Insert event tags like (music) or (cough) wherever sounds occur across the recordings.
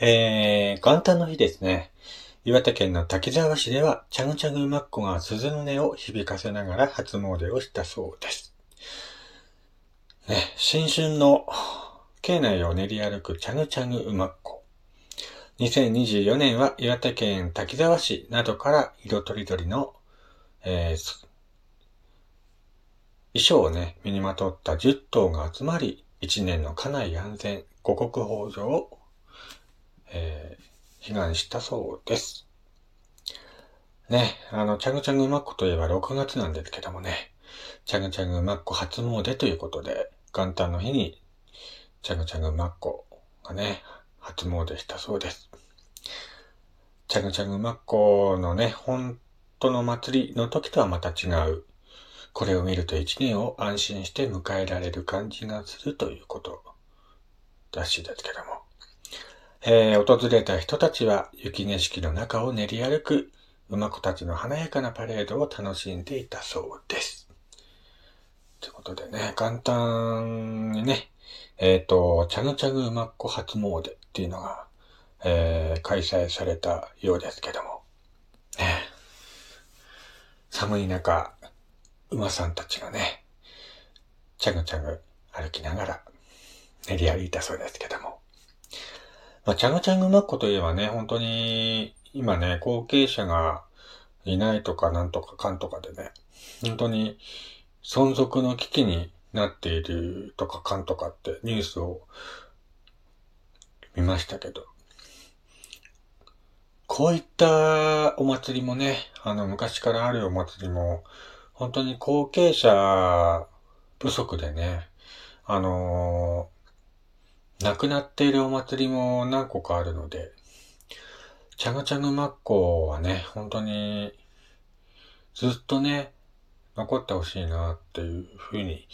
えー、元旦の日ですね。岩手県の滝沢市では、チャグチャグマッコが鈴の音を響かせながら初詣をしたそうです。ね、新春の境内を練り歩くチャグチャグ馬コ。2024年は岩手県滝沢市などから色とりどりの、えー、衣装をね、身にまとった10頭が集まり、1年の家内安全、五穀豊穣を、えー、祈願したそうです。ね、あの、チャグチャグマッコといえば6月なんですけどもね、チャグチャグマッコ初詣ということで、元旦の日に、チャグチャグマッコがね、初詣したそうです。チャグチャグマッコのね、本当の祭りの時とはまた違う。これを見ると一年を安心して迎えられる感じがするということらしいですけども。えー、訪れた人たちは雪景色の中を練り歩く馬子たちの華やかなパレードを楽しんでいたそうです。ということでね、元旦にね、えっ、ー、と、チャグチャグ馬子初詣っていうのが、えー、開催されたようですけども、ね、寒い中、馬さんたちがね、チャグチャグ歩きながら練り歩いたそうですけども、まあ、チャグチャング馬子といえばね、本当に今ね、後継者がいないとかなんとかかんとかでね、本当に存続の危機になっているとかかんとかってニュースを見ましたけど、こういったお祭りもね、あの昔からあるお祭りも、本当に後継者不足でね、あのー、亡くなっているお祭りも何個かあるので、チャグチャグマッコはね、本当に、ずっとね、残ってほしいなっていうふうに、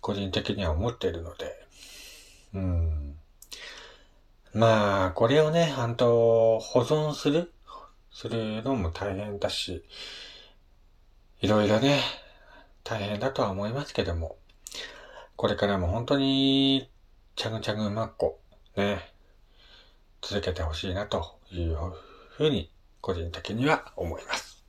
個人的には思っているので、うん。まあ、これをね、あんと、保存するするのも大変だし、いろいろね、大変だとは思いますけども、これからも本当に、チャグチャグマッコ、ね、続けてほしいなというふうに個人的には思います。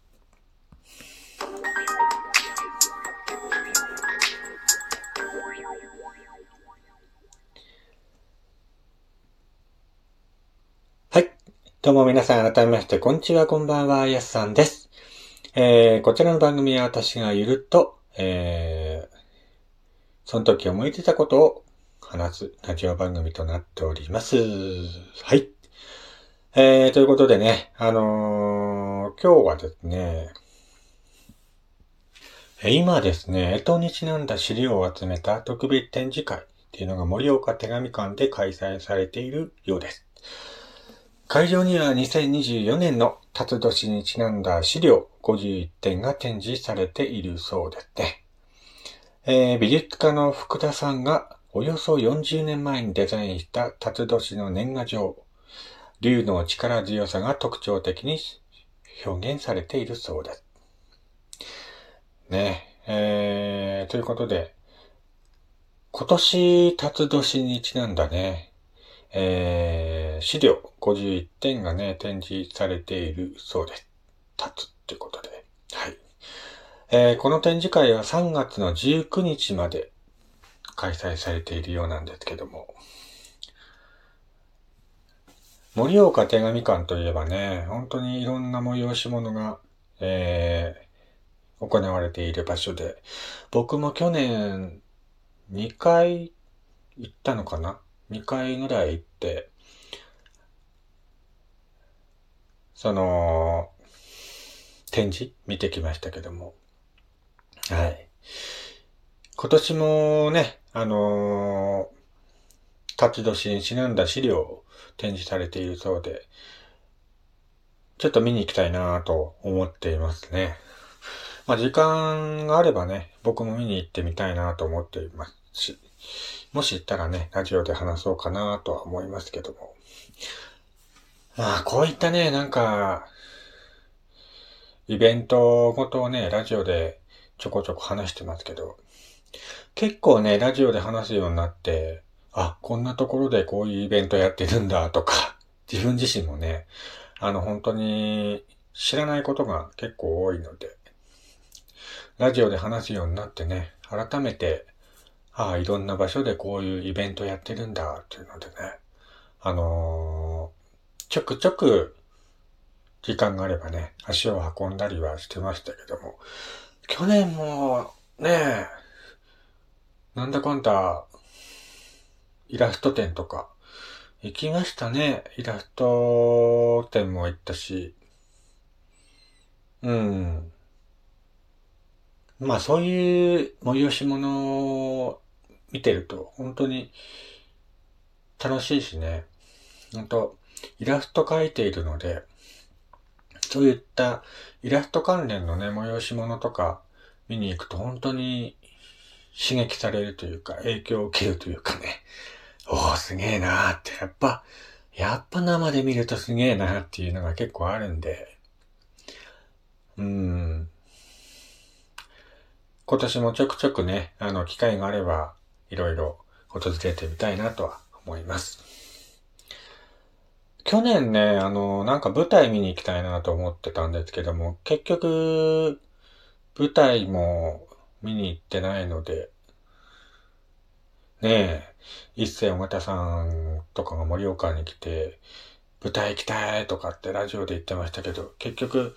はい。どうも皆さん改めまして、こんにちは、こんばんは、やすさんです。えー、こちらの番組は私がゆるっと、えー、その時思いついたことを話すラジオ番組となっております。はい。えー、ということでね、あのー、今日はですね、今ですね、江戸にちなんだ資料を集めた特別展示会っていうのが盛岡手紙館で開催されているようです。会場には2024年の辰年にちなんだ資料51点が展示されているそうですね。えー、美術家の福田さんがおよそ40年前にデザインした辰年の年賀状、竜の力強さが特徴的に表現されているそうです。ねえー、ということで、今年辰年にちなんだね、えー、資料51点がね、展示されているそうです。辰ってことで。はい。えー、この展示会は3月の19日まで開催されているようなんですけども、盛岡手紙館といえばね、本当にいろんな催し物が、えー、行われている場所で、僕も去年2回行ったのかな ?2 回ぐらい行って、その、展示？見てきましたけども。はい。今年もね、あのー、辰年にちなんだ資料を展示されているそうで、ちょっと見に行きたいなぁと思っていますね。まあ時間があればね、僕も見に行ってみたいなと思っていますし、もし行ったらね、ラジオで話そうかなとは思いますけども。まあこういったね、なんか、イベントごとをね、ラジオでちょこちょこ話してますけど、結構ね、ラジオで話すようになって、あ、こんなところでこういうイベントやってるんだとか、(laughs) 自分自身もね、あの本当に知らないことが結構多いので、ラジオで話すようになってね、改めて、ああ、いろんな場所でこういうイベントやってるんだっていうのでね、あのー、ちょくちょく時間があればね、足を運んだりはしてましたけども、去年もね、なんだかんだ、イラスト展とか、行きましたね。イラスト展も行ったし、うん。まあそういう催し物を見てると本当に楽しいしね。本当イラスト描いているので、そういったイラスト関連のね、催し物とか見に行くと本当に刺激されるというか、影響を受けるというかね、おーすげえなーって、やっぱ、やっぱ生で見るとすげえなーっていうのが結構あるんで、うん。今年もちょくちょくね、あの、機会があれば、いろいろ訪れてみたいなとは思います。去年ね、あの、なんか舞台見に行きたいなと思ってたんですけども、結局、舞台も見に行ってないので、ねえ、一世尾形さんとかが盛岡に来て、舞台行きたいとかってラジオで言ってましたけど、結局、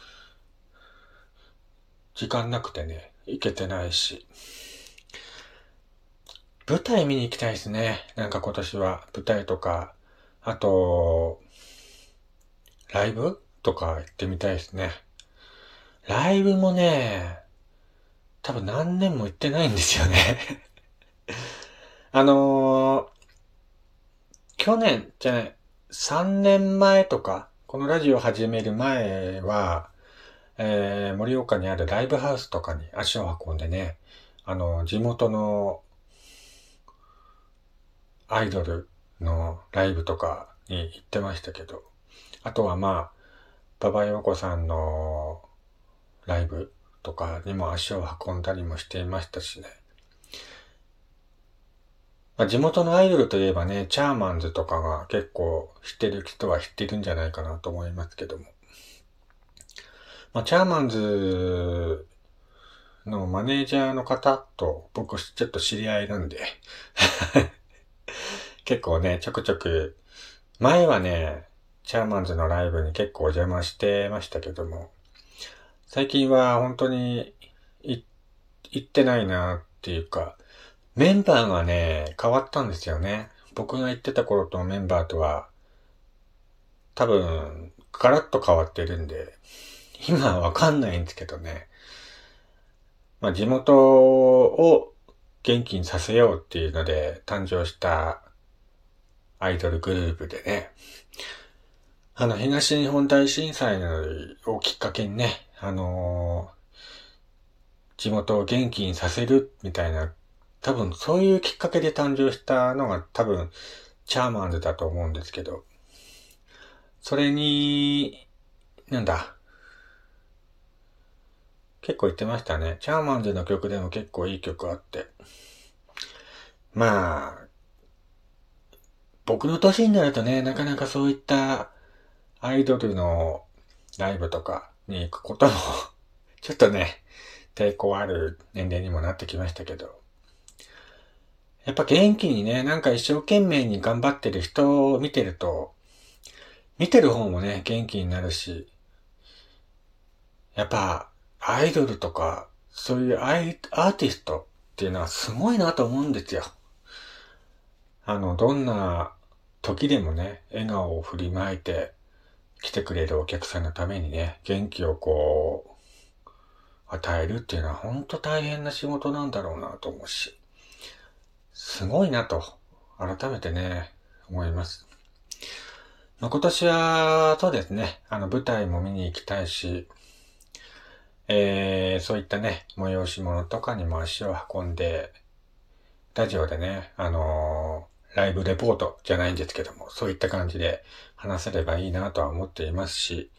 時間なくてね、行けてないし。舞台見に行きたいですね。なんか今年は舞台とか、あと、ライブとか行ってみたいですね。ライブもね、多分何年も行ってないんですよね。(laughs) あのー、去年じゃない、3年前とか、このラジオ始める前は、えー、盛岡にあるライブハウスとかに足を運んでね、あの、地元のアイドルのライブとかに行ってましたけど、あとはまあ、馬場陽子さんのライブとかにも足を運んだりもしていましたしね。まあ、地元のアイドルといえばね、チャーマンズとかが結構知ってる人は知ってるんじゃないかなと思いますけども。まあ、チャーマンズのマネージャーの方と僕ちょっと知り合いなんで (laughs) 結構ね、ちょくちょく、前はね、チャーマンズのライブに結構お邪魔してましたけども、最近は本当に行ってないなっていうか、メンバーがね、変わったんですよね。僕が行ってた頃とメンバーとは、多分、ガラッと変わってるんで、今はわかんないんですけどね。まあ、地元を元気にさせようっていうので誕生したアイドルグループでね。あの、東日本大震災をきっかけにね、あのー、地元を元気にさせるみたいな、多分そういうきっかけで誕生したのが多分チャーマンズだと思うんですけど、それに、なんだ、結構言ってましたね。チャーマンズの曲でも結構いい曲あって。まあ、僕の年になるとね、なかなかそういったアイドルのライブとかに行くことも (laughs) ちょっとね、抵抗ある年齢にもなってきましたけど。やっぱ元気にね、なんか一生懸命に頑張ってる人を見てると、見てる方もね、元気になるし、やっぱアイドルとか、そういうアイアーティストっていうのはすごいなと思うんですよ。あの、どんな時でもね、笑顔を振りまいて来てくれるお客さんのためにね、元気をこう、与えるっていうのは本当大変な仕事なんだろうなと思うし、すごいなと、改めてね、思います。ま、今年は、そうですね、あの舞台も見に行きたいし、えー、そういったね、催し物とかにも足を運んで、ラジオでね、あのー、ライブレポートじゃないんですけども、そういった感じで話せればいいなとは思っていますし、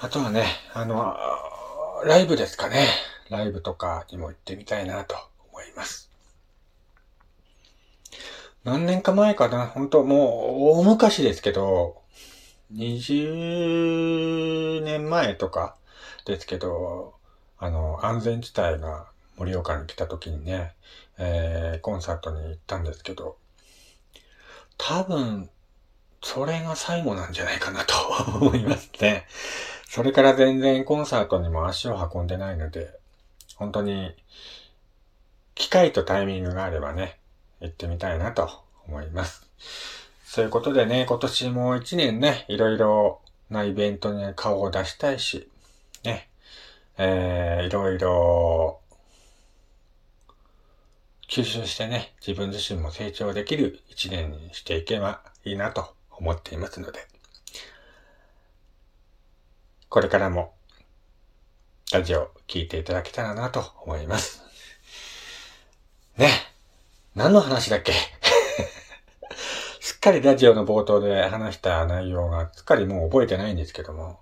あとはね、あの、ライブですかね。ライブとかにも行ってみたいなと思います。何年か前かな、本当もう大昔ですけど、20年前とかですけど、あの、安全地帯が盛岡に来た時にね、えー、コンサートに行ったんですけど、多分、それが最後なんじゃないかなと (laughs) 思いますね。それから全然コンサートにも足を運んでないので、本当に、機会とタイミングがあればね、行ってみたいなと思います。そういうことでね、今年も一年ね、いろいろなイベントに顔を出したいし、ね、えー、いろいろ吸収してね、自分自身も成長できる一年にしていけばいいなと思っていますので、これからもラジオ聴いていただけたらなと思います。ね。何の話だっけ？(laughs) すっかりラジオの冒頭で話した内容がすっかりもう覚えてないんですけども、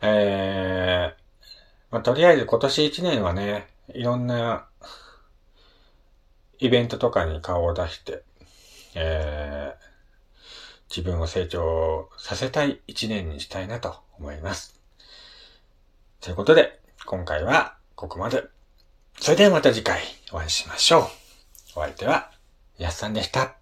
えー、まあ、とりあえず今年1年はね、いろんなイベントとかに顔を出して、えー、自分を成長させたい一年にしたいなと思います。ということで、今回はここまで。それではまた次回お会いしましょう。お相手は、やっさんでした。